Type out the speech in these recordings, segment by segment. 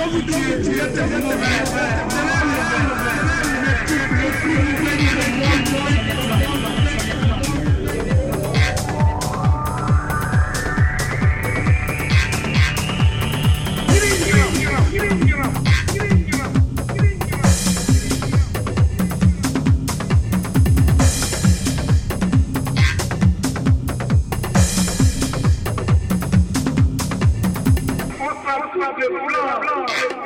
jogo de, de determinado. blanc, blanc, blanc.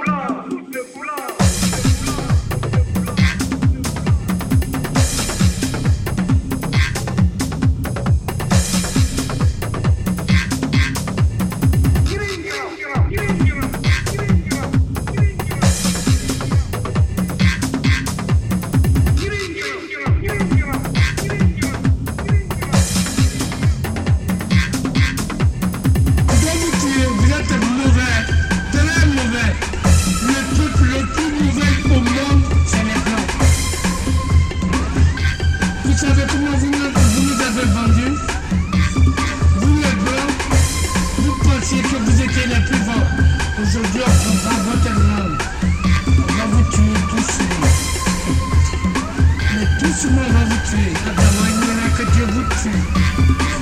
vous nous avez vendus Vous les blancs, vous pensiez que vous étiez les plus forts. Aujourd'hui, on comprend votre monde. On va vous tuer tous. Mais tous, on va vous tuer. D'abord, il que Dieu vous tue.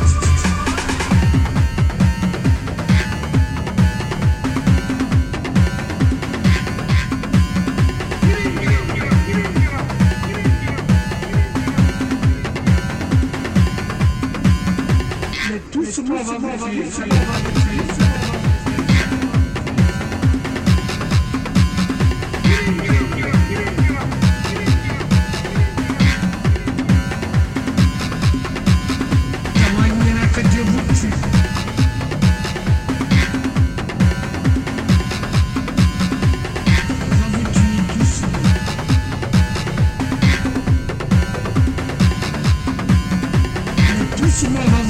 mais tout souvent on va vous Superman.